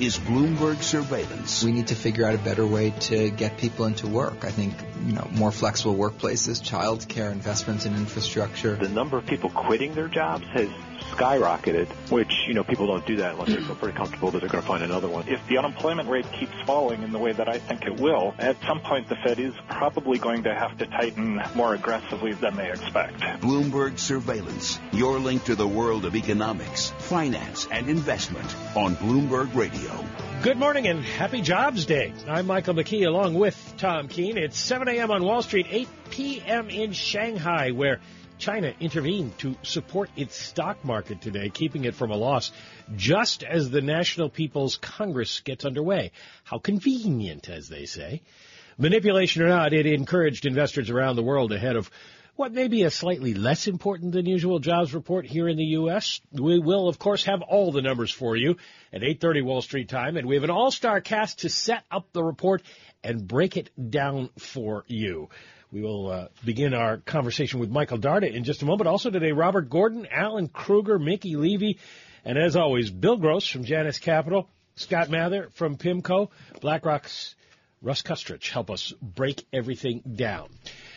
is Bloomberg Surveillance. We need to figure out a better way to get people into work. I think, you know, more flexible workplaces, child care, investments in infrastructure. The number of people quitting their jobs has skyrocketed, which, you know, people don't do that unless they feel pretty comfortable that they're going to find another one. If the unemployment rate keeps falling in the way that I think it will, at some point the Fed is probably going to have to tighten more aggressively than they expect. Bloomberg Surveillance, your link to the world of economics, finance, and investment on Bloomberg Radio. Good morning and happy Jobs Day. I'm Michael McKee along with Tom Keene. It's 7 a.m. on Wall Street, 8 p.m. in Shanghai, where China intervened to support its stock market today, keeping it from a loss just as the National People's Congress gets underway. How convenient, as they say. Manipulation or not, it encouraged investors around the world ahead of what may be a slightly less important than usual jobs report here in the U.S. We will, of course, have all the numbers for you at 8.30 Wall Street time, and we have an all-star cast to set up the report and break it down for you. We will uh, begin our conversation with Michael Darda in just a moment. Also today, Robert Gordon, Alan Krueger, Mickey Levy, and as always, Bill Gross from Janus Capital, Scott Mather from PIMCO, BlackRock's Russ Koesterich help us break everything down.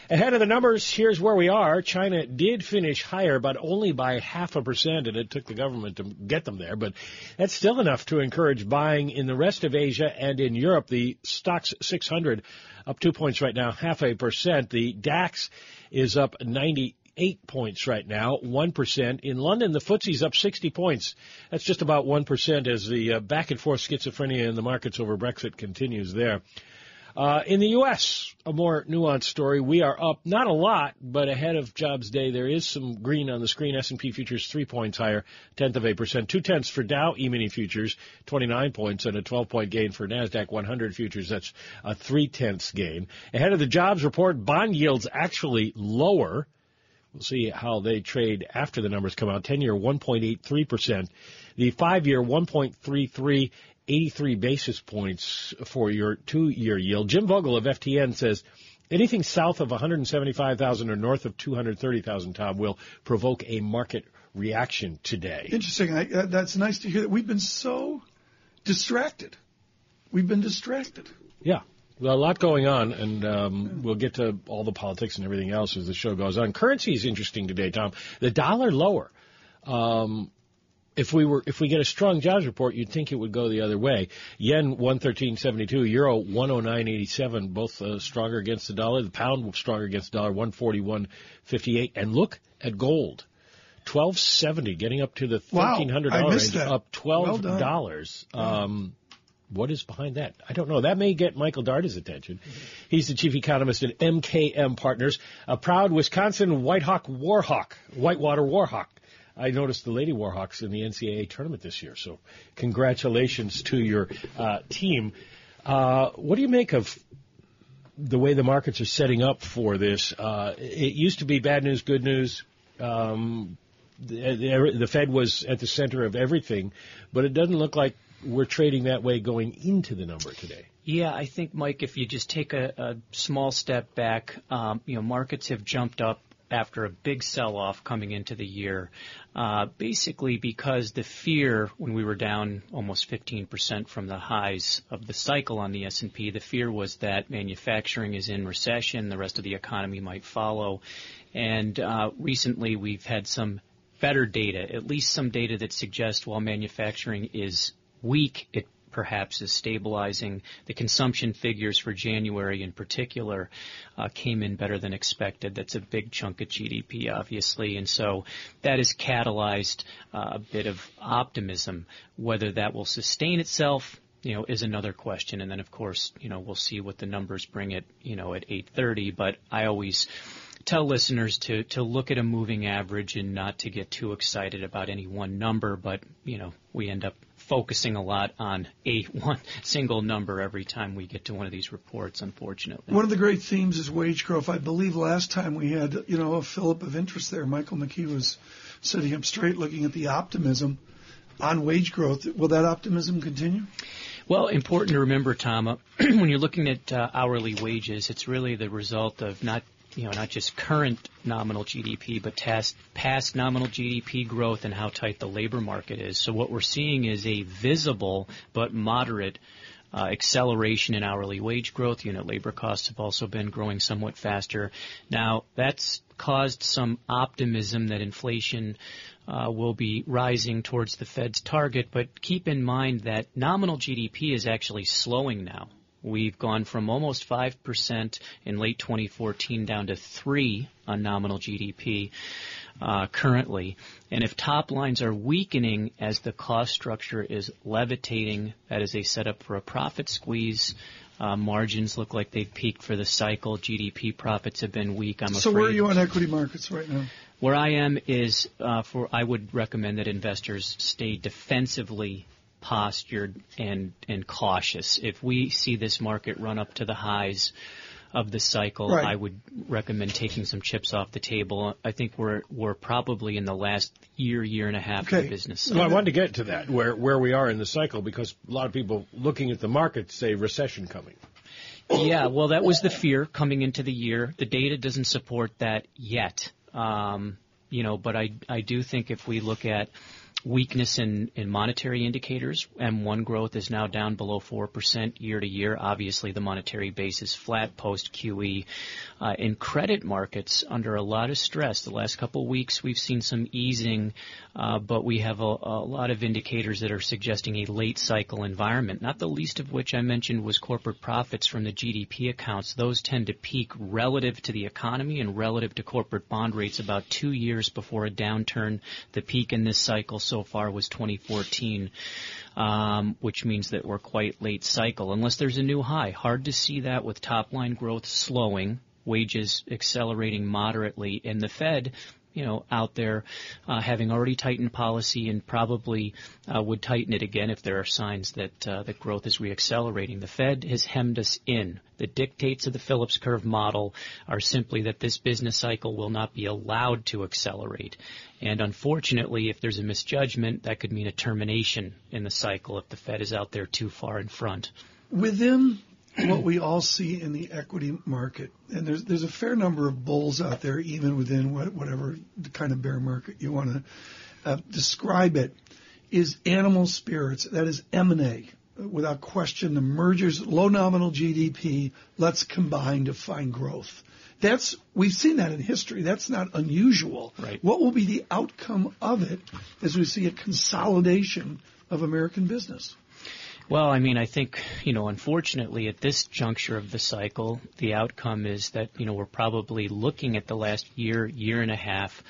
Ahead of the numbers, here's where we are. China did finish higher, but only by half a percent, and it took the government to get them there. But that's still enough to encourage buying in the rest of Asia and in Europe. The Stoxx 600 up two points right now, half a percent. The DAX is up 98 points right now, 1%. In London, the FTSE's up 60 points. That's just about 1% as the uh, back and forth schizophrenia in the markets over Brexit continues there. Uh, in the U.S., a more nuanced story. We are up not a lot, but ahead of Jobs Day, there is some green on the screen. S&P futures three points higher, tenth of a percent. Two tenths for Dow E-mini futures, 29 points, and a 12 point gain for Nasdaq 100 futures. That's a three tenths gain. Ahead of the jobs report, bond yields actually lower. We'll see how they trade after the numbers come out. 10 year 1.83 percent. The five year 1.33 83 basis points for your two-year yield. Jim Vogel of FTN says anything south of 175,000 or north of 230,000, Tom, will provoke a market reaction today. Interesting. I, uh, that's nice to hear that we've been so distracted. We've been distracted. Yeah. Well, a lot going on, and um, we'll get to all the politics and everything else as the show goes on. Currency is interesting today, Tom. The dollar lower. Um, if we were if we get a strong jobs report, you'd think it would go the other way. Yen one thirteen seventy two, euro one oh nine eighty seven, both uh, stronger against the dollar. The pound stronger against the dollar, one forty one fifty eight. And look at gold, twelve seventy, getting up to the thirteen hundred wow, range, that. up twelve dollars. Well um, what is behind that? I don't know. That may get Michael Darda's attention. He's the chief economist at MKM Partners, a proud Wisconsin Whitehawk Warhawk, Whitewater Warhawk. I noticed the Lady Warhawks in the NCAA tournament this year. So congratulations to your uh, team. Uh, what do you make of the way the markets are setting up for this? Uh, it used to be bad news, good news. Um, the, the Fed was at the center of everything, but it doesn't look like we're trading that way going into the number today. Yeah, I think, Mike, if you just take a, a small step back, um, you know, markets have jumped up after a big sell-off coming into the year, uh, basically because the fear when we were down almost 15% from the highs of the cycle on the S&P, the fear was that manufacturing is in recession, the rest of the economy might follow, and uh, recently we've had some better data, at least some data that suggests while manufacturing is weak, it perhaps is stabilizing. The consumption figures for January in particular uh, came in better than expected. That's a big chunk of GDP, obviously, and so that has catalyzed uh, a bit of optimism. Whether that will sustain itself, you know, is another question. And then, of course, you know, we'll see what the numbers bring it, you know, at 8:30. But I always tell listeners to to look at a moving average and not to get too excited about any one number. But you know, we end up focusing a lot on a one single number every time we get to one of these reports, unfortunately. One of the great themes is wage growth. I believe last time we had, you know, a fillip of interest there. Michael McKee was sitting up straight looking at the optimism on wage growth. Will that optimism continue? Well, important to remember, Tom, uh, when you're looking at uh, hourly wages, it's really the result of not you know, not just current nominal GDP, but past, past nominal GDP growth and how tight the labor market is. So what we're seeing is a visible but moderate uh, acceleration in hourly wage growth. Unit labor costs have also been growing somewhat faster. Now, that's caused some optimism that inflation uh, will be rising towards the Fed's target, but keep in mind that nominal GDP is actually slowing now. We've gone from almost 5% in late 2014 down to 3 on nominal GDP uh, currently. And if top lines are weakening as the cost structure is levitating, that is a setup for a profit squeeze. Uh, margins look like they've peaked for the cycle. GDP profits have been weak. I'm so afraid. where are you on equity markets right now? Where I am is uh, for I would recommend that investors stay defensively postured and and cautious. If we see this market run up to the highs of the cycle, Right. I would recommend taking some chips off the table. I think we're we're probably in the last year year and a half of the business. Cycle. Well, I wanted to get to that, where, where we are in the cycle, because a lot of people looking at the market say recession coming. Yeah, well, that was the fear coming into the year. The data doesn't support that yet. Um, you know, but I I do think if we look at weakness in, monetary indicators, M1 growth is now down below 4% year to year. Obviously, the monetary base is flat post QE. Uh, in credit markets, under a lot of stress, the last couple weeks we've seen some easing, uh, but we have a lot of indicators that are suggesting a late cycle environment, not the least of which I mentioned was corporate profits from the GDP accounts. Those tend to peak relative to the economy and relative to corporate bond rates about two years before a downturn. The peak in this cycle so far was 2014, um, which means that we're quite late cycle, unless there's a new high. Hard to see that with top line growth slowing, wages accelerating moderately, and the Fed you know, out there uh, having already tightened policy and probably uh, would tighten it again if there are signs that uh, that growth is reaccelerating. The Fed has hemmed us in. The dictates of the Phillips curve model are simply that this business cycle will not be allowed to accelerate. And unfortunately, if there's a misjudgment, that could mean a termination in the cycle if the Fed is out there too far in front. within what we all see in the equity market, and there's there's a fair number of bulls out there, even within what, whatever kind of bear market you want to uh, describe it, is animal spirits. That is M and A, without question. The mergers, low nominal GDP. Let's combine to find growth. That's we've seen that in history. That's not unusual. Right. What will be the outcome of it as we see a consolidation of American business? Well, I mean, I think, you know, unfortunately at this juncture of the cycle, the outcome is that, you know, we're probably looking at the last year, year and a half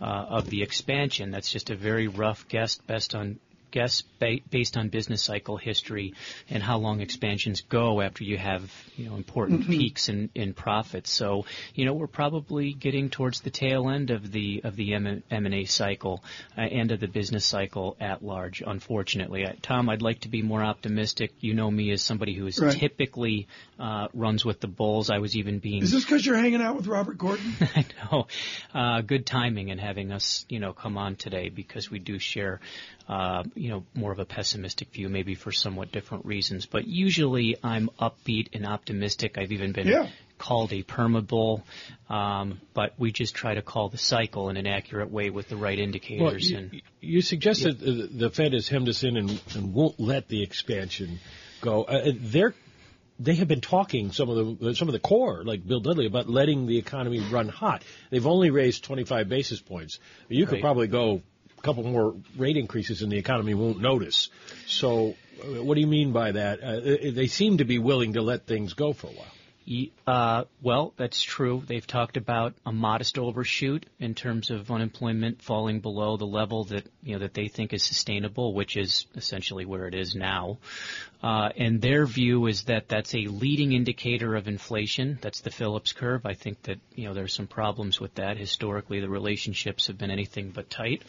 uh, of the expansion. That's just a very rough guess based on guess ba- based on business cycle history and how long expansions go after you have, you know, important peaks in, in profits. So, you know, we're probably getting towards the tail end of the of the M and A cycle, uh, end of the business cycle at large. Unfortunately, uh, Tom, I'd like to be more optimistic. You know me as somebody who is Right. typically uh, runs with the bulls. I was even being Is this because you're hanging out with Robert Gordon? I know. Uh, good timing in having us, you know, come on today because we do share, uh, you know, more of a pessimistic view, maybe for somewhat different reasons. But usually I'm upbeat and optimistic. I've even been Yeah. called a permabull, um, but we just try to call the cycle in an accurate way with the right Well, indicators. you, and you suggest that the, the Fed has hemmed us in and, and won't let the expansion go. Uh, they're they have been talking some of the some of the core, like Bill Dudley, about letting the economy run hot. They've only raised 25 basis points. You could Right. probably go a couple more rate increases, and the economy won't notice. So, uh, what do you mean by that? Uh, they seem to be willing to let things go for a while. Uh, well, that's true. They've talked about a modest overshoot in terms of unemployment falling below the level that you know that they think is sustainable, which is essentially where it is now. Uh, and their view is that that's a leading indicator of inflation. That's the Phillips curve. I think that you know there's some problems with that. Historically, the relationships have been anything but tight.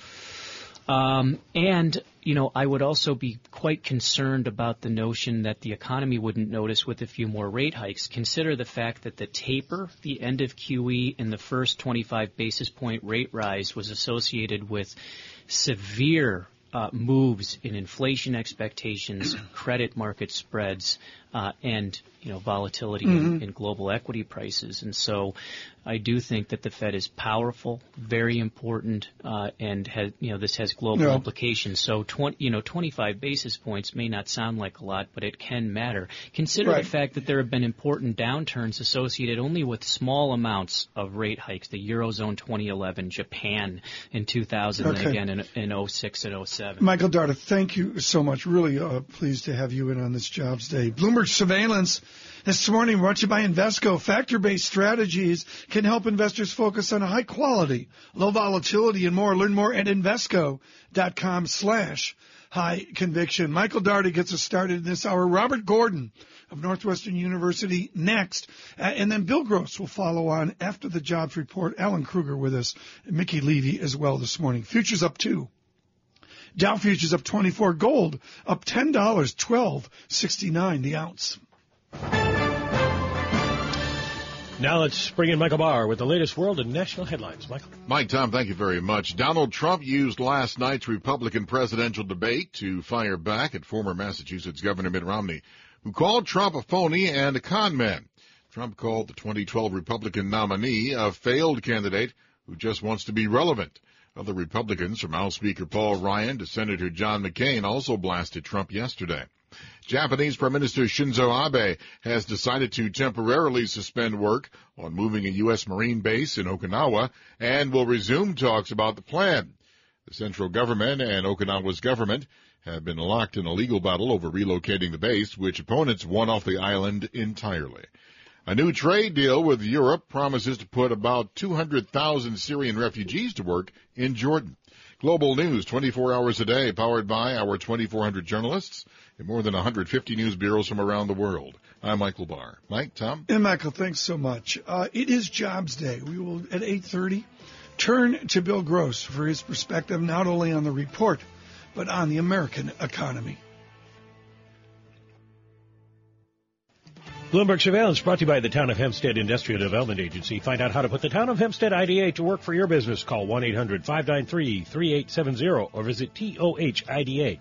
Um, and, you know, I would also be quite concerned about the notion that the economy wouldn't notice with a few more rate hikes. Consider the fact that the taper, the end of QE, and the first 25 basis point rate rise was associated with severe uh, moves in inflation expectations, credit market spreads, uh, and you know volatility mm-hmm. in, in, global equity prices. And so, I do think that the Fed is powerful, very important, uh, and has you know this has global yeah. implications. So, 20, you know, 25 basis points may not sound like a lot, but it can matter. Consider right. the fact that there have been important downturns associated only with small amounts of rate hikes. The eurozone 2011, Japan in 2000, okay. and again in, in 06 and 07. Michael Darda, thank you so much. Really uh, pleased to have you in on this jobs day. Bloomberg Surveillance this morning brought to you by Invesco. Factor-based strategies can help investors focus on high quality, low volatility, and more. Learn more at Invesco.com slash high conviction. Michael Darda gets us started in this hour. Robert Gordon of Northwestern University next. Uh, and then Bill Gross will follow on after the jobs report. Alan Krueger with us. Mickey Levy as well this morning. Futures up two. Dow futures up 24. Gold up $10, 12.69 the ounce. Now let's bring in Michael Barr with the latest world and national headlines. Michael. Mike, Tom, thank you very much. Donald Trump used last night's Republican presidential debate to fire back at former Massachusetts Governor Mitt Romney, who called Trump a phony and a con man. Trump called the 2012 Republican nominee a failed candidate who just wants to be relevant. Other Republicans, from House Speaker Paul Ryan to Senator John McCain, also blasted Trump yesterday. Japanese Prime Minister Shinzo Abe has decided to temporarily suspend work on moving a U.S. Marine base in Okinawa and will resume talks about the plan. The central government and Okinawa's government have been locked in a legal battle over relocating the base, which opponents won off the island entirely. A new trade deal with Europe promises to put about 200,000 Syrian refugees to work in Jordan. Global news 24 hours a day, powered by our 2,400 journalists in more than 150 news bureaus from around the world. I'm Michael Barr. Mike, Tom? And Michael, thanks so much. Uh, it is Jobs Day. We will, at 8.30, turn to Bill Gross for his perspective not only on the report, but on the American economy. Bloomberg Surveillance brought to you by the Town of Hempstead Industrial Development Agency. Find out how to put the Town of Hempstead IDA to work for your business. Call 1-800-593-3870 or visit tohida.org.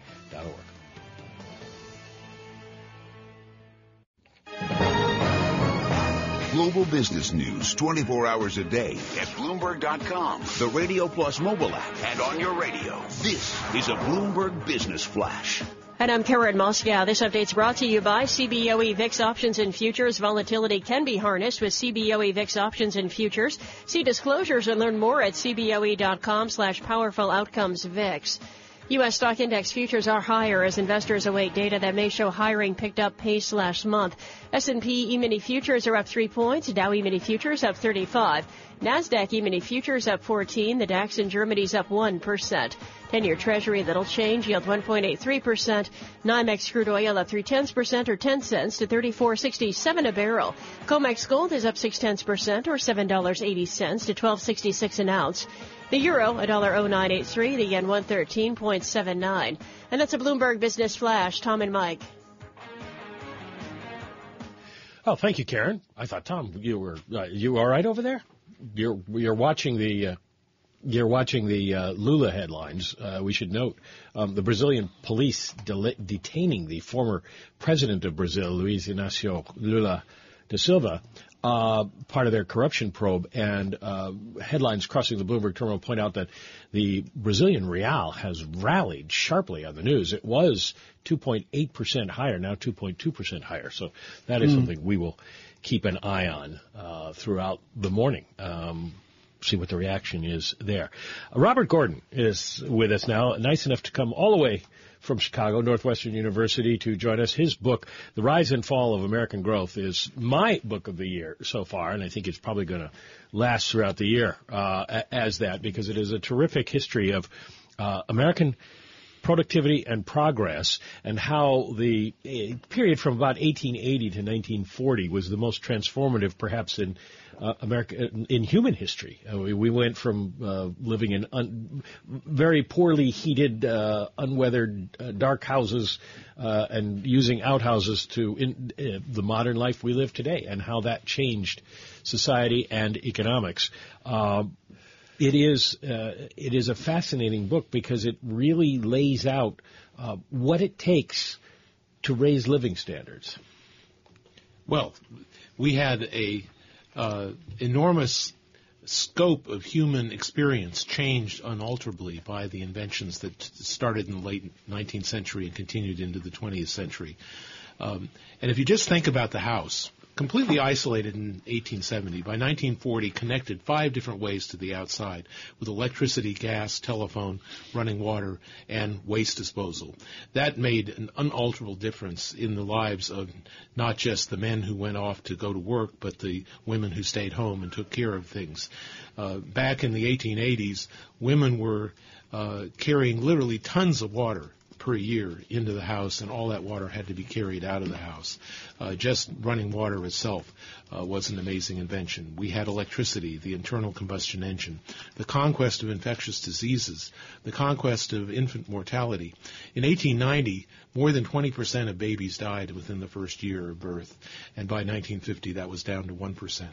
Global business news 24 hours a day at Bloomberg.com, the Radio Plus mobile app, and on your radio. This is a Bloomberg Business Flash. And I'm Karen Moskow. This update's brought to you by CBOE VIX Options and Futures. Volatility can be harnessed with CBOE VIX Options and Futures. See disclosures and learn more at cboe.com slash powerful outcomes VIX. U.S. stock index futures are higher as investors await data that may show hiring picked up pace last month. S&P E-mini futures are up 3 points, Dow E-mini futures up 35. NASDAQ E-mini futures up 14, the DAX in Germany's up 1%. 10-year Treasury, that'll change, yield 1.83%. NYMEX crude oil up 3 tenths percent or 10 cents to 34.67 a barrel. COMEX gold is up 6 tenths percent or $7.80 to 12.66 an ounce. The euro, $1.0983, the yen 113.79. And that's a Bloomberg Business Flash. Tom and Mike. Oh, thank you, Karen. I thought Tom, you were uh, you all right over there? You're you're watching the uh, you're watching the uh, Lula headlines. Uh, we should note um, the Brazilian police de- detaining the former president of Brazil, Luiz Inácio Lula da Silva, uh, part of their corruption probe, and uh, headlines crossing the Bloomberg terminal point out that the Brazilian real has rallied sharply on the news. It was 2.8% higher, now 2.2% higher. So that is mm. something we will keep an eye on uh, throughout the morning. Um, see what the reaction is there. Robert Gordon is with us now, nice enough to come all the way from Chicago, Northwestern University, to join us. His book, The Rise and Fall of American Growth, is my book of the year so far, and I think it's probably going to last throughout the year uh, as that because it is a terrific history of uh, American productivity and progress and how the uh, period from about 1880 to 1940 was the most transformative perhaps in uh, America in human history. Uh, we, we, went from uh, living in un, very poorly heated, uh, unweathered, uh, dark houses uh, and using outhouses to in, the modern life we live today, and how that changed society and economics. It is it is a fascinating book because it really lays out what it takes to raise living standards. Well, we had a uh, enormous scope of human experience changed unalterably by the inventions that started in the late 19th century and continued into the 20th century. Um, and if you just think about the house, completely isolated in 1870. By 1940, connected five different ways to the outside with electricity, gas, telephone, running water, and waste disposal. That made an unalterable difference in the lives of not just the men who went off to go to work, but the women who stayed home and took care of things. Uh, back in the 1880s, women were uh, carrying literally tons of water per year into the house, and all that water had to be carried out of the house. Uh, just running water itself uh, was an amazing invention. We had electricity, the internal combustion engine, the conquest of infectious diseases, the conquest of infant mortality. In 1890, more than 20% of babies died within the first year of birth, and by 1950 that was down to 1%.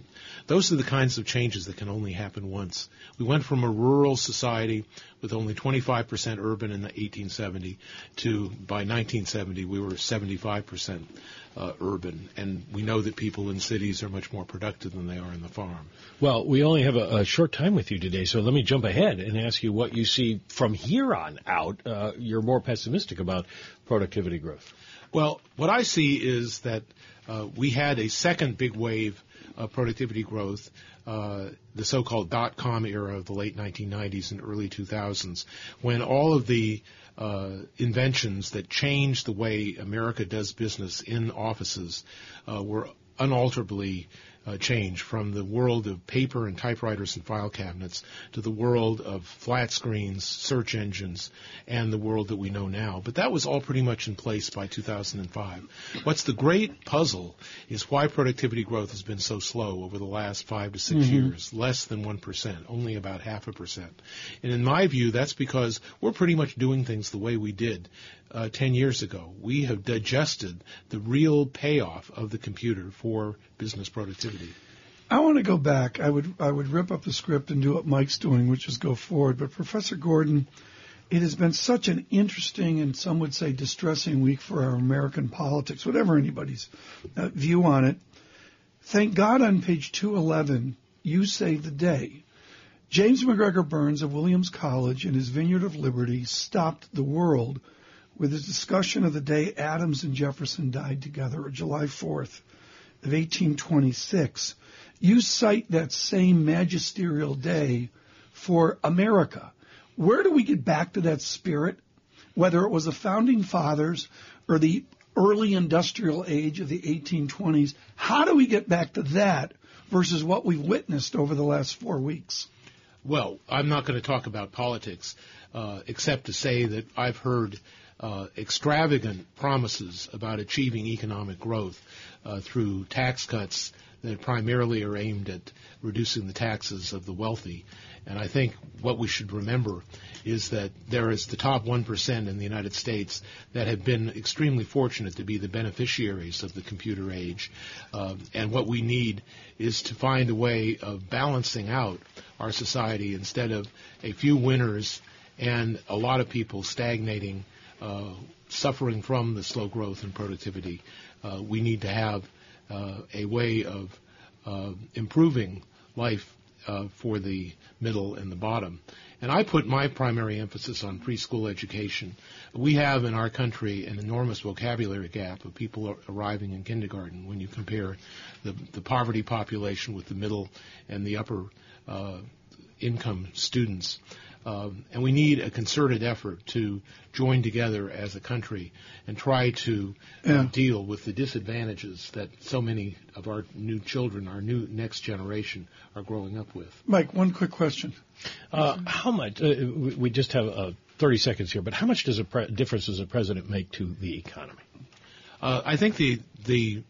Those are the kinds of changes that can only happen once. We went from a rural society with only 25% urban in 1870 to by 1970 we were 75% uh, urban, and we know that people in cities are much more productive than they are in the farm. Well, we only have a, a short time with you today, so let me jump ahead and ask you what you see from here on out. Uh, you're more pessimistic about productivity growth. Well, what I see is that we had a second big wave of productivity growth uh, the so-called dot-com era of the late 1990s and early 2000s, when all of the uh, inventions that changed the way America does business in offices uh, were unalterably uh, change from the world of paper and typewriters and file cabinets to the world of flat screens, search engines, and the world that we know now. But that was all pretty much in place by 2005. What's the great puzzle is why productivity growth has been so slow over the last five to 6 mm-hmm. years, less than 1%, only about half a percent. And in my view, that's because we're pretty much doing things the way we did uh, 10 years ago. We have digested the real payoff of the computer for business productivity. I want to go back. I would I would rip up the script and do what Mike's doing, which is go forward. But Professor Gordon, it has been such an interesting and some would say distressing week for our American politics, whatever anybody's uh, view on it. Thank God on page 211, you save the day. James MacGregor Burns of Williams College in his Vineyard of Liberty stopped the world with his discussion of the day Adams and Jefferson died together, July 4th of 1826. You cite that same magisterial day for America. Where do we get back to that spirit? Whether it was the founding fathers or the early industrial age of the 1820s, how do we get back to that versus what we've witnessed over the last four weeks? Well, I'm not going to talk about politics, uh, except to say that I've heard uh, extravagant promises about achieving economic growth uh, through tax cuts that primarily are aimed at reducing the taxes of the wealthy. And I think what we should remember is that there is the top 1% in the United States that have been extremely fortunate to be the beneficiaries of the computer age. Uh, and what we need is to find a way of balancing out our society instead of a few winners and a lot of people stagnating suffering from the slow growth in productivity. Uh, we need to have uh, a way of improving life for the middle and the bottom. And I put my primary emphasis on preschool education. We have in our country an enormous vocabulary gap of people arriving in kindergarten when you compare the, the poverty population with the middle and the upper uh, income students. Um, and we need a concerted effort to join together as a country and try to uh, yeah. deal with the disadvantages that so many of our new children, our new next generation, are growing up with. Mike, one quick question. Uh, how much? Uh, we just have uh, 30 seconds here, but how much does a pre- difference does a president make to the economy? Uh, I think the the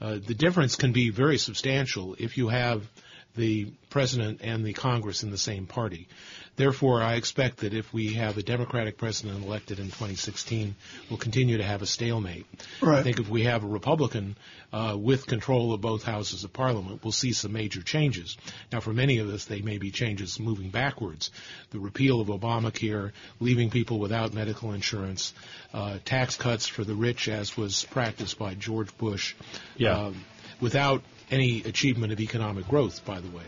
uh, the difference can be very substantial if you have the president and the Congress in the same party. Therefore, I expect that if we have a Democratic president elected in 2016, we'll continue to have a stalemate. Right. I think if we have a Republican uh, with control of both houses of Parliament, we'll see some major changes. Now, for many of us, they may be changes moving backwards. The repeal of Obamacare, leaving people without medical insurance, uh, tax cuts for the rich, as was practiced by George Bush. Yeah. Um, without any achievement of economic growth, by the way.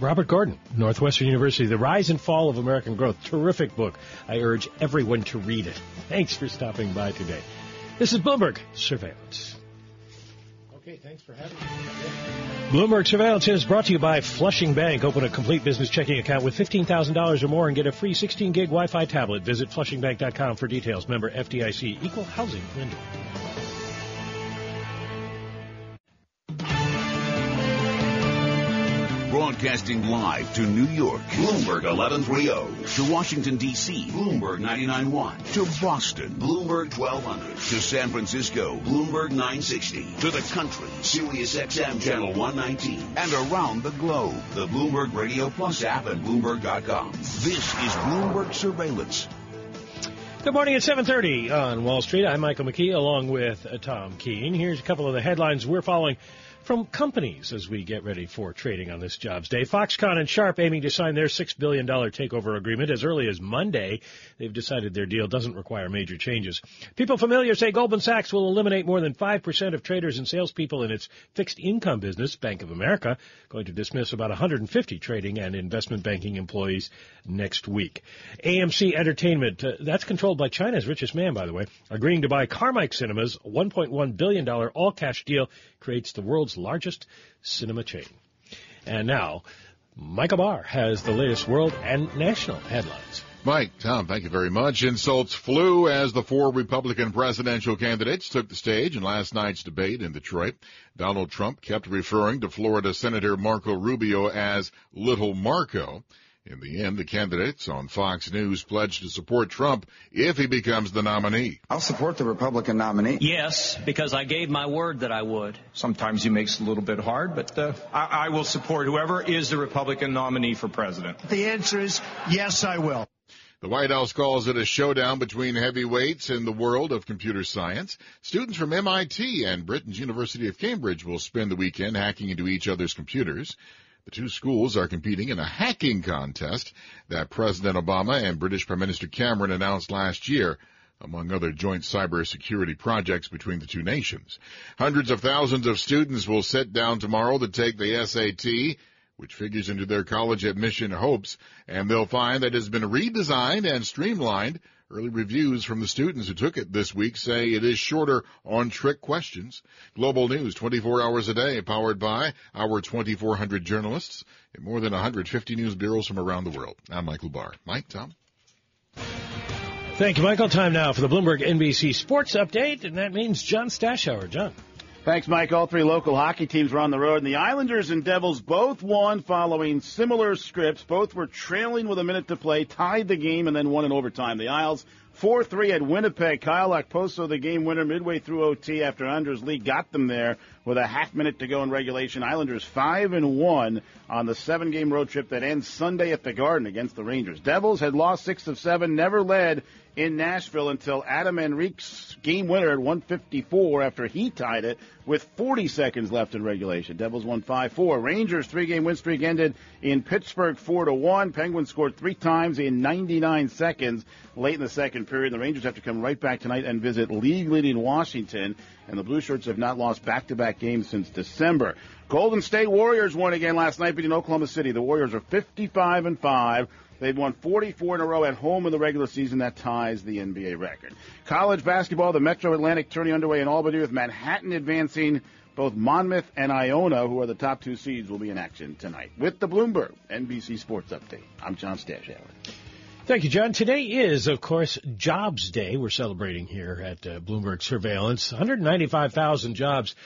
Robert Gordon, Northwestern University, The Rise and Fall of American Growth. Terrific book. I urge everyone to read it. Thanks for stopping by today. This is Bloomberg Surveillance. Okay, thanks for having me. Bloomberg Surveillance is brought to you by Flushing Bank. Open a complete business checking account with $15,000 or more and get a free 16 gig Wi Fi tablet. Visit flushingbank.com for details. Member FDIC, equal housing lender. Broadcasting live to New York, Bloomberg 1130. To Washington, D.C., Bloomberg 99.1. To Boston, Bloomberg 1200. To San Francisco, Bloomberg 960. To the country, Sirius XM Channel 119. And around the globe, the Bloomberg Radio Plus app at Bloomberg.com. This is Bloomberg Surveillance. Good morning at 7.30 on Wall Street. I'm Michael McKee along with uh, Tom Keene. Here's a couple of the headlines we're following from companies as we get ready for trading on this jobs day. Foxconn and Sharp aiming to sign their $6 billion takeover agreement as early as Monday. They've decided their deal doesn't require major changes. People familiar say Goldman Sachs will eliminate more than 5% of traders and salespeople in its fixed income business, Bank of America, going to dismiss about 150 trading and investment banking employees next week. AMC Entertainment, uh, that's controlled by China's richest man, by the way, agreeing to buy Carmike Cinemas, $1.1 billion all-cash deal creates the world's largest cinema chain. And now, Michael Barr has the latest world and national headlines. Mike, Tom, thank you very much. Insults flew as the four Republican presidential candidates took the stage in last night's debate in Detroit. Donald Trump kept referring to Florida Senator Marco Rubio as Little Marco. In the end, the candidates on Fox News pledged to support Trump if he becomes the nominee. I'll support the Republican nominee. Yes, because I gave my word that I would. Sometimes he makes it a little bit hard, but uh, I-, I will support whoever is the Republican nominee for president. The answer is yes, I will. The White House calls it a showdown between heavyweights in the world of computer science. Students from MIT and Britain's University of Cambridge will spend the weekend hacking into each other's computers. The two schools are competing in a hacking contest that President Obama and British Prime Minister Cameron announced last year, among other joint cybersecurity projects between the two nations. Hundreds of thousands of students will sit down tomorrow to take the SAT, which figures into their college admission hopes, and they'll find that it has been redesigned and streamlined Early reviews from the students who took it this week say it is shorter on trick questions. Global news 24 hours a day powered by our 2,400 journalists in more than 150 news bureaus from around the world. I'm Michael Barr. Mike, Tom. Thank you, Michael. Time now for the Bloomberg NBC Sports Update, and that means John Stashower. John. Thanks, Mike. All three local hockey teams were on the road, and the Islanders and Devils both won following similar scripts. Both were trailing with a minute to play, tied the game, and then won in overtime. The Isles 4-3 at Winnipeg. Kyle Okposo, the game winner midway through OT after Anders Lee got them there with a half minute to go in regulation. Islanders 5 and 1 on the seven game road trip that ends Sunday at the Garden against the Rangers. Devils had lost 6 of 7, never led in Nashville until Adam Henrique's game winner at 154 after he tied it with 40 seconds left in regulation. Devils won 5-4. Rangers three-game win streak ended in Pittsburgh 4-1. Penguins scored 3 times in 99 seconds late in the second period. The Rangers have to come right back tonight and visit league leading Washington and the Blue Shirts have not lost back-to-back games since December. Golden State Warriors won again last night beating Oklahoma City. The Warriors are 55 and 5. They've won 44 in a row at home in the regular season. That ties the NBA record. College basketball, the Metro Atlantic tourney underway in Albany with Manhattan advancing. Both Monmouth and Iona, who are the top two seeds, will be in action tonight. With the Bloomberg NBC Sports Update, I'm John Stashower. Thank you, John. Today is, of course, Jobs Day. We're celebrating here at uh, Bloomberg Surveillance. 195,000 jobs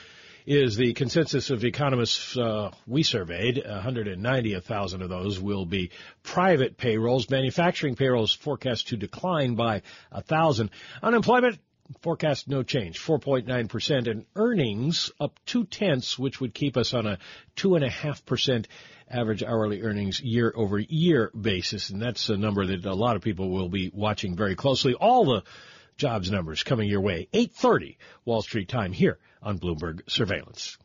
is the consensus of economists uh, we surveyed. 190,000 of those will be private payrolls. Manufacturing payrolls forecast to decline by 1,000. Unemployment forecast no change, 4.9%, and earnings up two tenths, which would keep us on a two and a half percent average hourly earnings year over year basis. And that's a number that a lot of people will be watching very closely. All the jobs numbers coming your way. 830 Wall Street time here on Bloomberg Surveillance.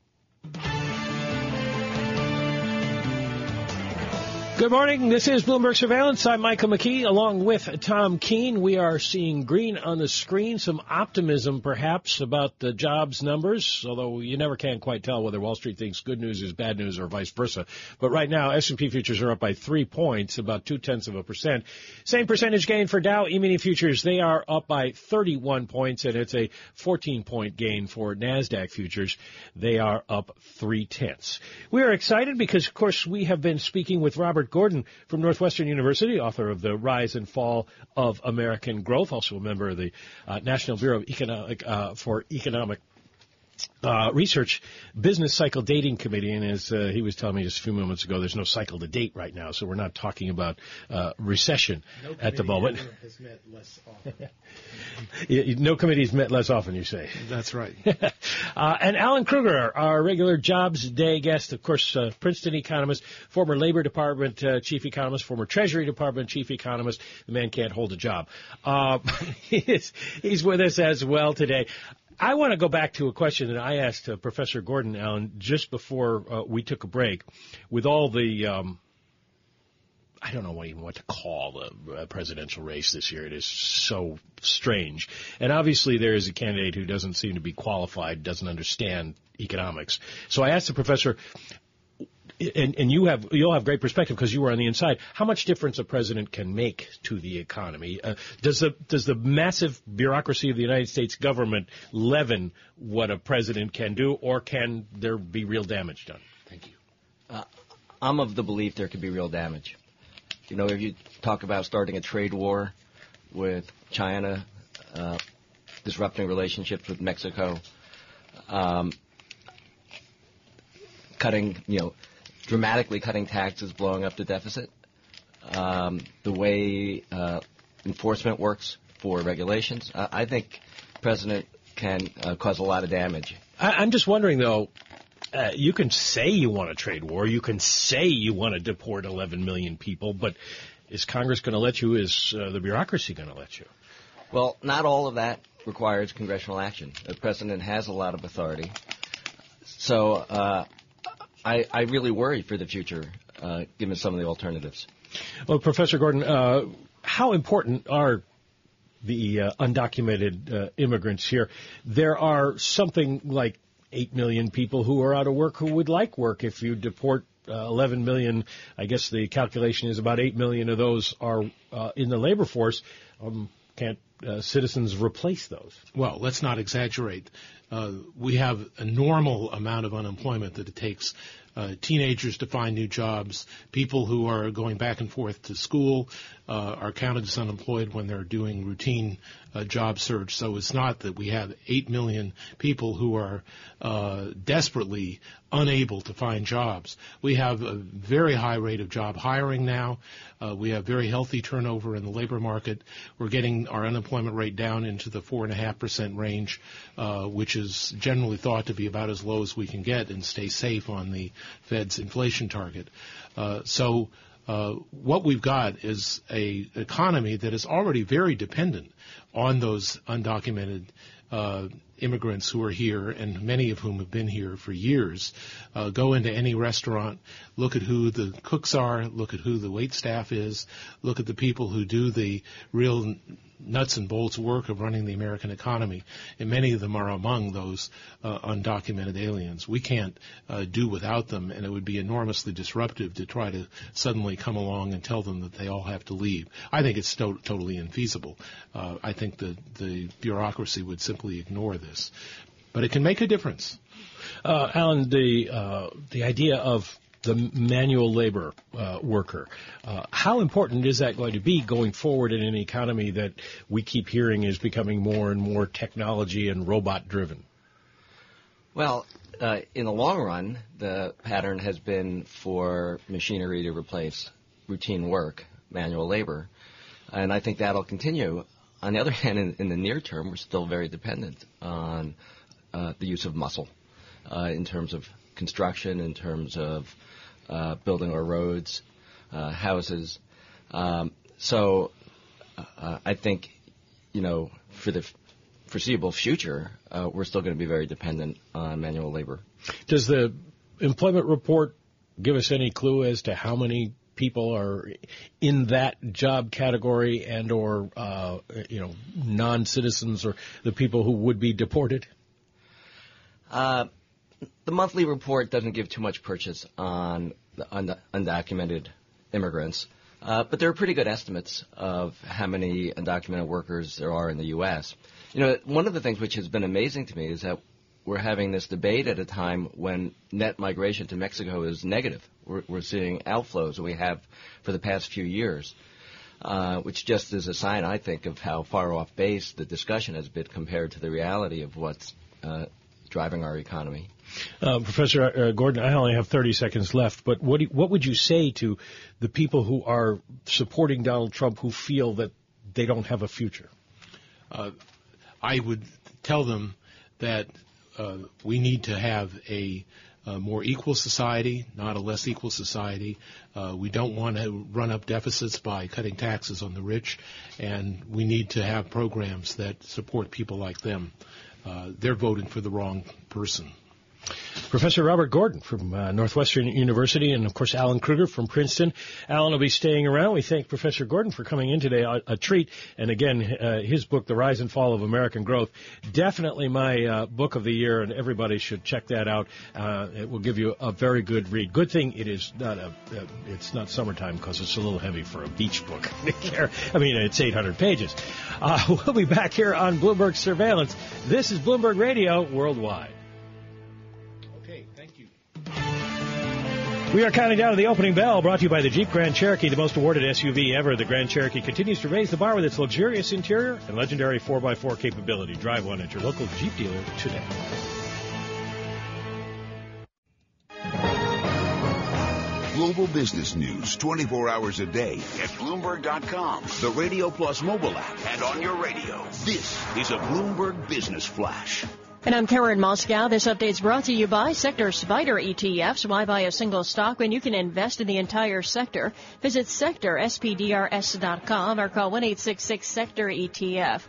Good morning. This is Bloomberg Surveillance. I'm Michael McKee along with Tom Keene. We are seeing green on the screen, some optimism perhaps about the jobs numbers, although you never can quite tell whether Wall Street thinks good news is bad news or vice versa. But right now, S&P futures are up by three points, about two tenths of a percent. Same percentage gain for Dow E-mini futures. They are up by 31 points and it's a 14 point gain for NASDAQ futures. They are up three tenths. We are excited because of course we have been speaking with Robert Gordon from Northwestern University, author of The Rise and Fall of American Growth, also a member of the uh, National Bureau of Economic, uh, for Economic uh, research business cycle dating committee, and as uh, he was telling me just a few moments ago, there's no cycle to date right now, so we're not talking about uh, recession no at the moment. Has met less often. no committee's met less often, you say. That's right. Uh, and Alan Krueger, our regular Jobs Day guest, of course, uh, Princeton economist, former Labor Department uh, chief economist, former Treasury Department chief economist. The man can't hold a job. he's, he's with us as well today. I want to go back to a question that I asked uh, Professor Gordon Alan just before uh, we took a break. With all the, um, I don't know what even what to call the uh, presidential race this year. It is so strange, and obviously there is a candidate who doesn't seem to be qualified, doesn't understand economics. So I asked the professor, and, and you have you'll have great perspective because you were on the inside. How much difference a president can make to the economy? Uh, does the does the massive bureaucracy of the United States government leaven what a president can do, or can there be real damage done? Thank you. Uh, I'm of the belief there could be real damage. You know, if you talk about starting a trade war with China, uh, disrupting relationships with Mexico, um, cutting, you know dramatically cutting taxes, blowing up the deficit. Um, the way uh, enforcement works for regulations, uh, I think President can uh, cause a lot of damage. I, am just wondering, though. Uh, you can say you want a trade war. You can say you want to deport 11 million people, but is Congress going to let you? Is uh, the bureaucracy going to let you? Well, not all of that requires congressional action. The president has a lot of authority. So uh, I, I really worry for the future, uh, given some of the alternatives. Well, Professor Gordon, uh, how important are the uh, undocumented uh, immigrants here? There are something like 8 million people who are out of work who would like work. If you deport uh, 11 million, I guess the calculation is about 8 million of those are uh, in the labor force. Um, can't uh, citizens replace those? Well, let's not exaggerate. Uh, we have a normal amount of unemployment that it takes uh, teenagers to find new jobs. People who are going back and forth to school uh, are counted as unemployed when they're doing routine uh, job search. So it's not that we have 8 million people who are uh, desperately unable to find jobs. We have a very high rate of job hiring now. Uh, we have very healthy turnover in the labor market. We're getting our unemployment rate down into the 4.5% range, uh, which is generally thought to be about as low as we can get and stay safe on the Fed's inflation target. Uh, so uh, what we've got is a economy that is already very dependent on those undocumented uh, immigrants who are here, and many of whom have been here for years, uh, go into any restaurant, look at who the cooks are, look at who the wait staff is, look at the people who do the real nuts and bolts work of running the American economy, and many of them are among those uh, undocumented aliens. We can't uh, do without them, and it would be enormously disruptive to try to suddenly come along and tell them that they all have to leave. I think it's to- totally infeasible. Uh, I think the the bureaucracy would simply ignore this, but it can make a difference. Uh, Alan, the uh, the idea of the manual labor uh, worker. Uh, how important is that going to be going forward in an economy that we keep hearing is becoming more and more technology and robot driven? Well, uh, in the long run, the pattern has been for machinery to replace routine work, manual labor, and I think that'll continue. On the other hand, in, in the near term, we're still very dependent on uh, the use of muscle uh, in terms of construction, in terms of uh, building our roads, uh, houses. Um, so uh, I think, you know, for the f- foreseeable future, uh, we're still going to be very dependent on manual labor. Does the employment report give us any clue as to how many people are in that job category and or uh, you know non-citizens or the people who would be deported? Uh, the monthly report doesn't give too much purchase on the undocumented immigrants, uh, but there are pretty good estimates of how many undocumented workers there are in the U.S. You know, one of the things which has been amazing to me is that we're having this debate at a time when net migration to Mexico is negative. We're, we're seeing outflows that we have for the past few years, uh, which just is a sign, I think, of how far off base the discussion has been compared to the reality of what's uh, driving our economy. Uh, Professor uh, Gordon, I only have 30 seconds left, but what, you, what would you say to the people who are supporting Donald Trump who feel that they don't have a future? Uh, I would tell them that uh, we need to have a, a, more equal society, not a less equal society. Uh, we don't want to run up deficits by cutting taxes on the rich, and we need to have programs that support people like them. Uh, they're voting for the wrong person. Professor Robert Gordon from uh, Northwestern University, and of course Alan Krueger from Princeton. Alan will be staying around. We thank Professor Gordon for coming in today. A, a treat. And again, uh, his book, The Rise and Fall of American Growth, definitely my uh, book of the year, and everybody should check that out. Uh, it will give you a very good read. Good thing it is not a, it's not summertime because it's a little heavy for a beach book. I mean, it's 800 pages. Uh, we'll be back here on Bloomberg Surveillance. This is Bloomberg Radio Worldwide. We are counting down to the opening bell, brought to you by the Jeep Grand Cherokee, the most awarded SUV ever. The Grand Cherokee continues to raise the bar with its luxurious interior and legendary 4x4 capability. Drive one at your local Jeep dealer today. Global business news 24 hours a day at Bloomberg.com, the Radio Plus mobile app, and on your radio. This is a Bloomberg Business Flash. And I'm Karen Moskow. This update's brought to you by Sector SPDR ETFs. Why buy a single stock when you can invest in the entire sector? Visit sectorspdrs.com or call 1-866-SECTOR-ETF.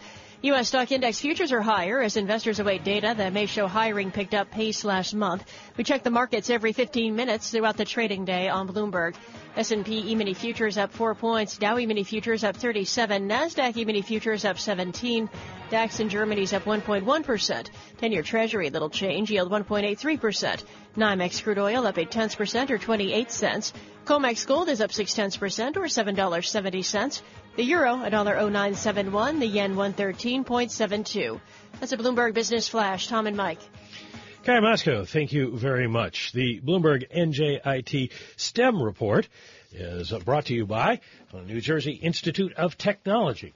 U.S. stock index futures are higher as investors await data that may show hiring picked up pace last month. We check the markets every 15 minutes throughout the trading day on Bloomberg. S&P E-mini futures up 4 points, Dow E-mini futures up 37, Nasdaq E-mini futures up 17, DAX in Germany's up 1.1%, 10-year Treasury little change, yield 1.83%, NYMEX crude oil up 8 tenths percent or 28 cents, COMEX gold is up 6 tenths percent or $7.70, the euro $1.0971, the yen 113.72. That's a Bloomberg Business Flash. Tom and Mike. Kai Moskow, thank you very much. The Bloomberg NJIT STEM report is brought to you by the New Jersey Institute of Technology.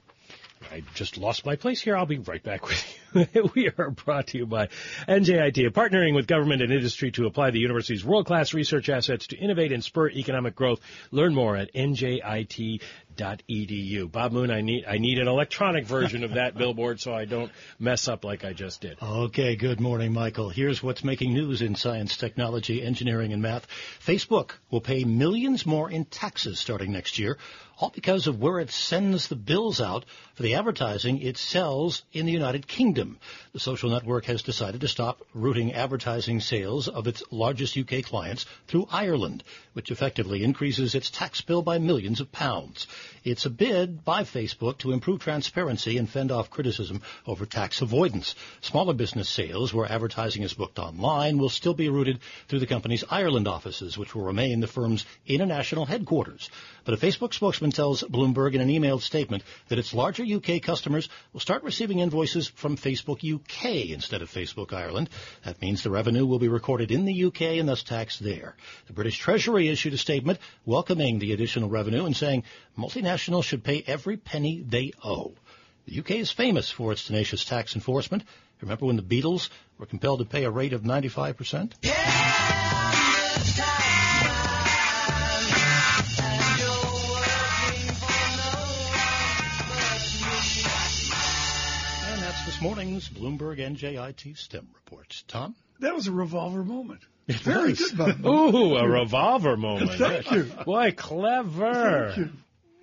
I just lost my place here. I'll be right back with you. we are brought to you by NJIT, partnering with government and industry to apply the university's world-class research assets to innovate and spur economic growth. Learn more at njit.edu. Bob Moon, I need I need an electronic version of that billboard so I don't mess up like I just did. Okay, good morning, Michael. Here's what's making news in science, technology, engineering, and math. Facebook will pay millions more in taxes starting next year all because of where it sends the bills out for the advertising it sells in the United Kingdom. The social network has decided to stop routing advertising sales of its largest UK clients through Ireland, which effectively increases its tax bill by millions of pounds. It's a bid by Facebook to improve transparency and fend off criticism over tax avoidance. Smaller business sales where advertising is booked online will still be routed through the company's Ireland offices, which will remain the firm's international headquarters. But a Facebook spokesman tells Bloomberg in an emailed statement that its larger UK customers will start receiving invoices from Facebook UK instead of Facebook Ireland. That means the revenue will be recorded in the UK and thus taxed there. The British Treasury issued a statement welcoming the additional revenue and saying multinationals should pay every penny they owe. The UK is famous for its tenacious tax enforcement. Remember when the Beatles were compelled to pay a rate of 95%? Yeah! This morning's Bloomberg NJIT STEM report. Tom? That was a revolver moment. It Very was. good, Bob. Ooh, a revolver moment. Thank you. Boy, clever. Thank you.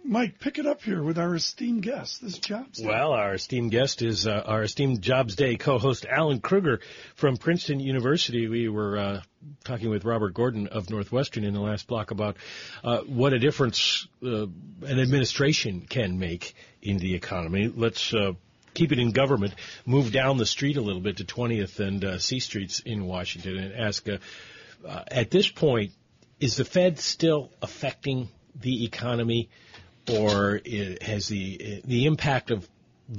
Mike, pick it up here with our esteemed guest, this Jobs Day. Well, our esteemed guest is uh, our esteemed Jobs Day co-host Alan Krueger from Princeton University. We were uh, talking with Robert Gordon of Northwestern in the last block about uh, what a difference uh, an administration can make in the economy. Let's uh, keep it in government. Move down the street a little bit to 20th and uh, C Streets in Washington and ask. at this point, is the Fed still affecting the economy? or has the the impact of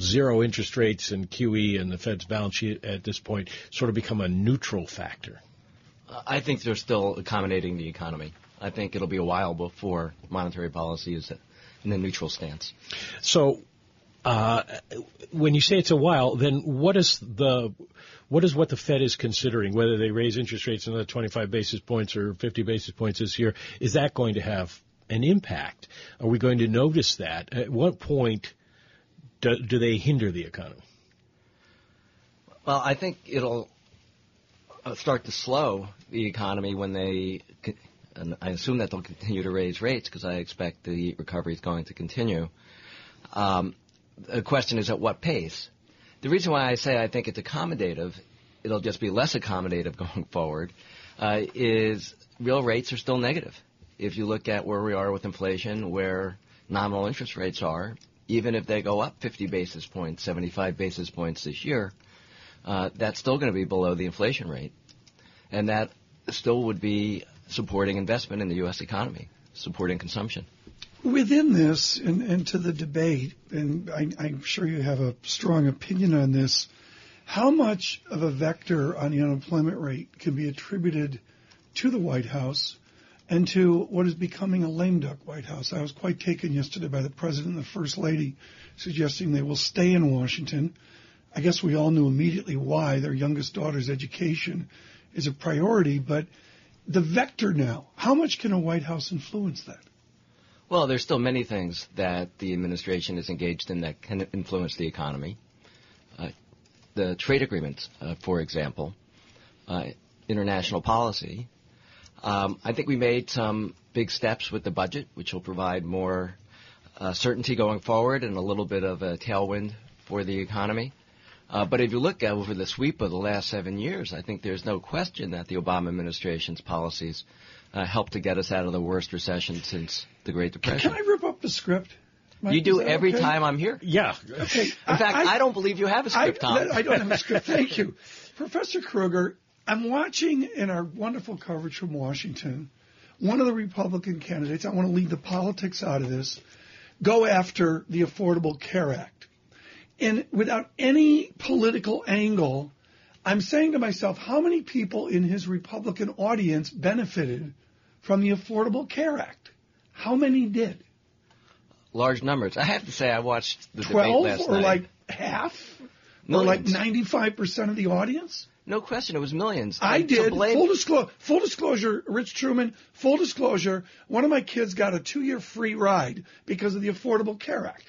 zero interest rates and QE and the Fed's balance sheet at this point sort of become a neutral factor? I think they're still accommodating the economy. I think it'll be a while before monetary policy is in a neutral stance. So, uh, when you say it's a while, then what is the what is what the Fed is considering? Whether they raise interest rates another 25 basis points or 50 basis points this year, is that going to have an impact? Are we going to notice that? At what point do, do they hinder the economy? Well, I think it'll uh, start to slow the economy when they, and I assume that they'll continue to raise rates because I expect the recovery is going to continue. Um, the question is at what pace? The reason why I say I think it's accommodative, it'll just be less accommodative going forward, uh, is real rates are still negative if you look at where we are with inflation, where nominal interest rates are, even if they go up 50 basis points, 75 basis points this year, uh, that's still going to be below the inflation rate. And that still would be supporting investment in the U.S. economy, supporting consumption. Within this, and, to the debate, and I, I'm sure you have a strong opinion on this, how much of a vector on the unemployment rate can be attributed to the White House and to what is becoming a lame duck White House. I was quite taken yesterday by the President and the First Lady suggesting they will stay in Washington. I guess we all knew immediately why their youngest daughter's education is a priority, but the vector now, how much can a White House influence that? Well, there's still many things that the administration is engaged in that can influence the economy. Uh, the trade agreements, uh, for example, uh, international policy, um, I think we made some big steps with the budget, which will provide more uh, certainty going forward and a little bit of a tailwind for the economy. Uh, but if you look over the sweep of the last seven years, I think there's no question that the Obama administration's policies uh, helped to get us out of the worst recession since the Great Depression. Can I rip up the script? Mike, you do every okay? time I'm here. Yeah. Okay. In fact, I, I, don't believe you have a script, I, Tom. I don't have a script. Thank you, Professor Krueger. I'm watching in our wonderful coverage from Washington, one of the Republican candidates, I want to leave the politics out of this, go after the Affordable Care Act. And without any political angle, I'm saying to myself, how many people in his Republican audience benefited from the Affordable Care Act? How many did? Large numbers. I have to say, I watched the 12 debate last or night. like half? Millions. Or like 95% of the audience? No question, it was millions. I And did. Blame, Full disclosure, full disclosure, Rich Truman. Full disclosure. One of my kids got a two-year free ride because of the Affordable Care Act.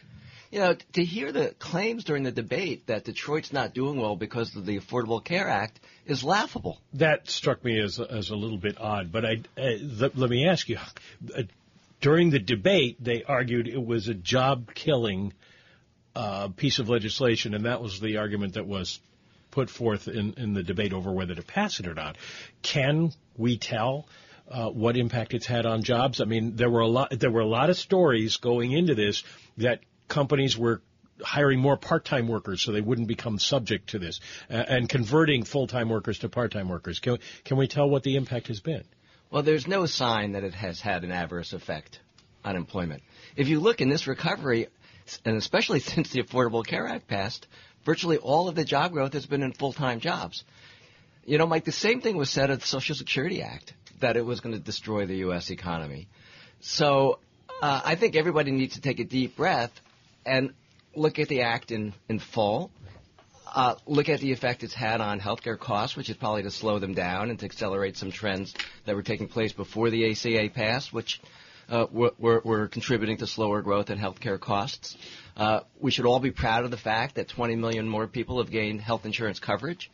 you know, to hear the claims during the debate that Detroit's not doing well because of the Affordable Care Act is laughable. That struck me as as a little bit odd. But I uh, th- let me ask you. Uh, during the debate, they argued it was a job killing uh, piece of legislation, and that was the argument that was put forth in, in the debate over whether to pass it or not. Can we tell uh, what impact it's had on jobs? I mean, there were a lot there were a lot of stories going into this that companies were hiring more part-time workers so they wouldn't become subject to this uh, and converting full-time workers to part-time workers. Can, can we tell what the impact has been? Well, there's no sign that it has had an adverse effect on employment. If you look in this recovery, and especially since the Affordable Care Act passed, virtually all of the job growth has been in full-time jobs. You know, Mike, the same thing was said of the Social Security Act, that it was going to destroy the U.S. economy. So uh, I think everybody needs to take a deep breath and look at the act in, in full. Uh, look at the effect it's had on healthcare costs, which is probably to slow them down and to accelerate some trends that were taking place before the ACA passed, which uh, were, were, were contributing to slower growth in healthcare costs. Uh, we should all be proud of the fact that 20 million more people have gained health insurance coverage.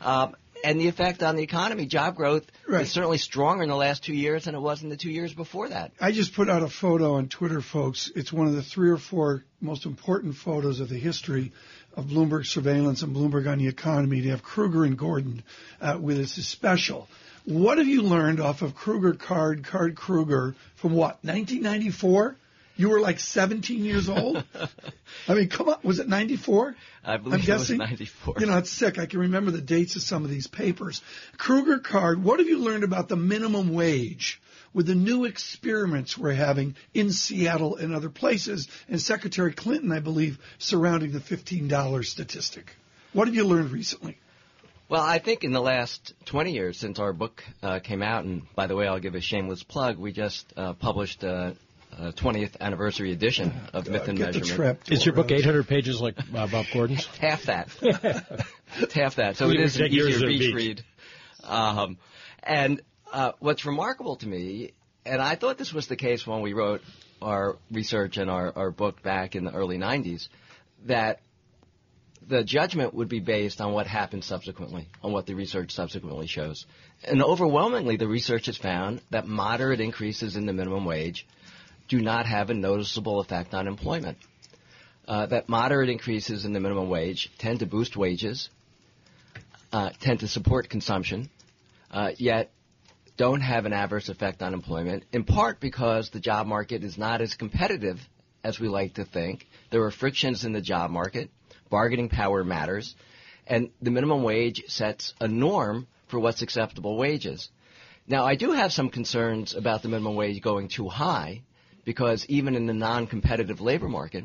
Um, and the effect on the economy, job growth Right. is certainly stronger in the last two years than it was in the two years before that. I just put out a photo on Twitter, folks. It's one of the three or four most important photos of the history of Bloomberg surveillance and Bloomberg on the economy. To have Krueger and Gordon uh, with us is special. What have you learned off of Krueger Card, Card Krueger from what, 1994? You were like 17 years old? I mean, come on, was it 94? I believe I'm it guessing. was 94. You know, it's sick. I can remember the dates of some of these papers. Krueger Card, what have you learned about the minimum wage with the new experiments we're having in Seattle and other places, and Secretary Clinton, I believe, surrounding the $15 statistic? What have you learned recently? Well, I think in the last 20 years since our book uh, came out, and by the way, I'll give a shameless plug. We just uh, published a, a 20th anniversary edition of Myth and Measurement. trap Is your book 800 pages like uh, Bob Gordon's? half that. it's half that. So it is an easier at reach beach. read. Um, and uh, what's remarkable to me, and I thought this was the case when we wrote our research and our, our book back in the early 90s, that the judgment would be based on what happened subsequently, on what the research subsequently shows. And overwhelmingly, the research has found that moderate increases in the minimum wage do not have a noticeable effect on employment. Uh, that moderate increases in the minimum wage tend to boost wages, uh, tend to support consumption, uh, yet don't have an adverse effect on employment, in part because the job market is not as competitive as we like to think. There are frictions in the job market. Bargaining power matters. And the minimum wage sets a norm for what's acceptable wages. Now, I do have some concerns about the minimum wage going too high because even in the non-competitive labor market,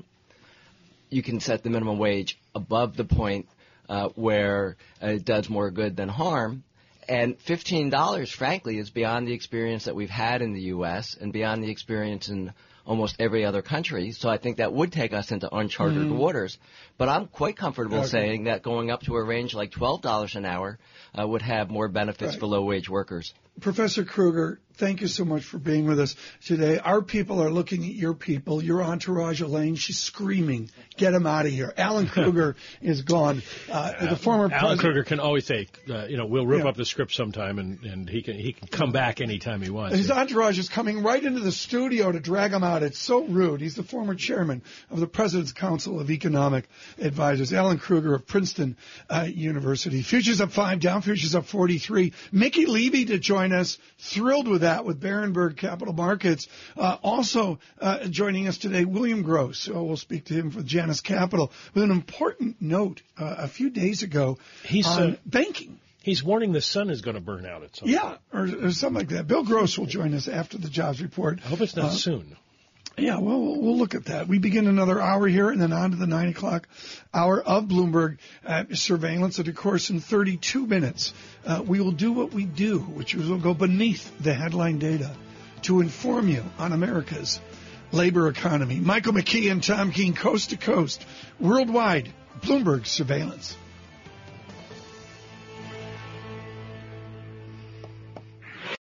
you can set the minimum wage above the point uh, where it does more good than harm. And $15, frankly, is beyond the experience that we've had in the U.S. and beyond the experience in almost every other country. So I think that would take us into uncharted Mhm. waters. But I'm quite comfortable Okay. saying that going up to a range like $12 an hour uh, would have more benefits Right. for low-wage workers. Professor Krueger, thank you so much for being with us today. Our people are looking at your people, your entourage, Elaine. She's screaming, "Get him out of here!" Alan Krueger is gone. Uh, the former Alan president. Krueger can always say, uh, you know, we'll rip Yeah. up the script sometime, and, and he can he can come back anytime he wants. His entourage is coming right into the studio to drag him out. It's so rude. He's the former chairman of the President's Council of Economic Advisors, Alan Krueger of Princeton uh, University. Futures up five, Dow futures up 43. Mickey Levy to join us. Thrilled with that with Berenberg Capital Markets. Uh, also uh, joining us today, William Gross. Uh, we'll speak to him for Janus Capital with an important note uh, a few days ago He's, on uh, banking. He's warning the sun is going to burn out at some Yeah, or, or something like that. Bill Gross will join us after the jobs report. I hope it's not Uh, soon. Yeah, well, we'll look at that. We begin another hour here and then on to the 9 o'clock hour of Bloomberg uh, surveillance. And of course, in 32 minutes, uh, we will do what we do, which is we'll go beneath the headline data to inform you on America's labor economy. Michael McKee and Tom Keene, coast to coast, worldwide, Bloomberg surveillance.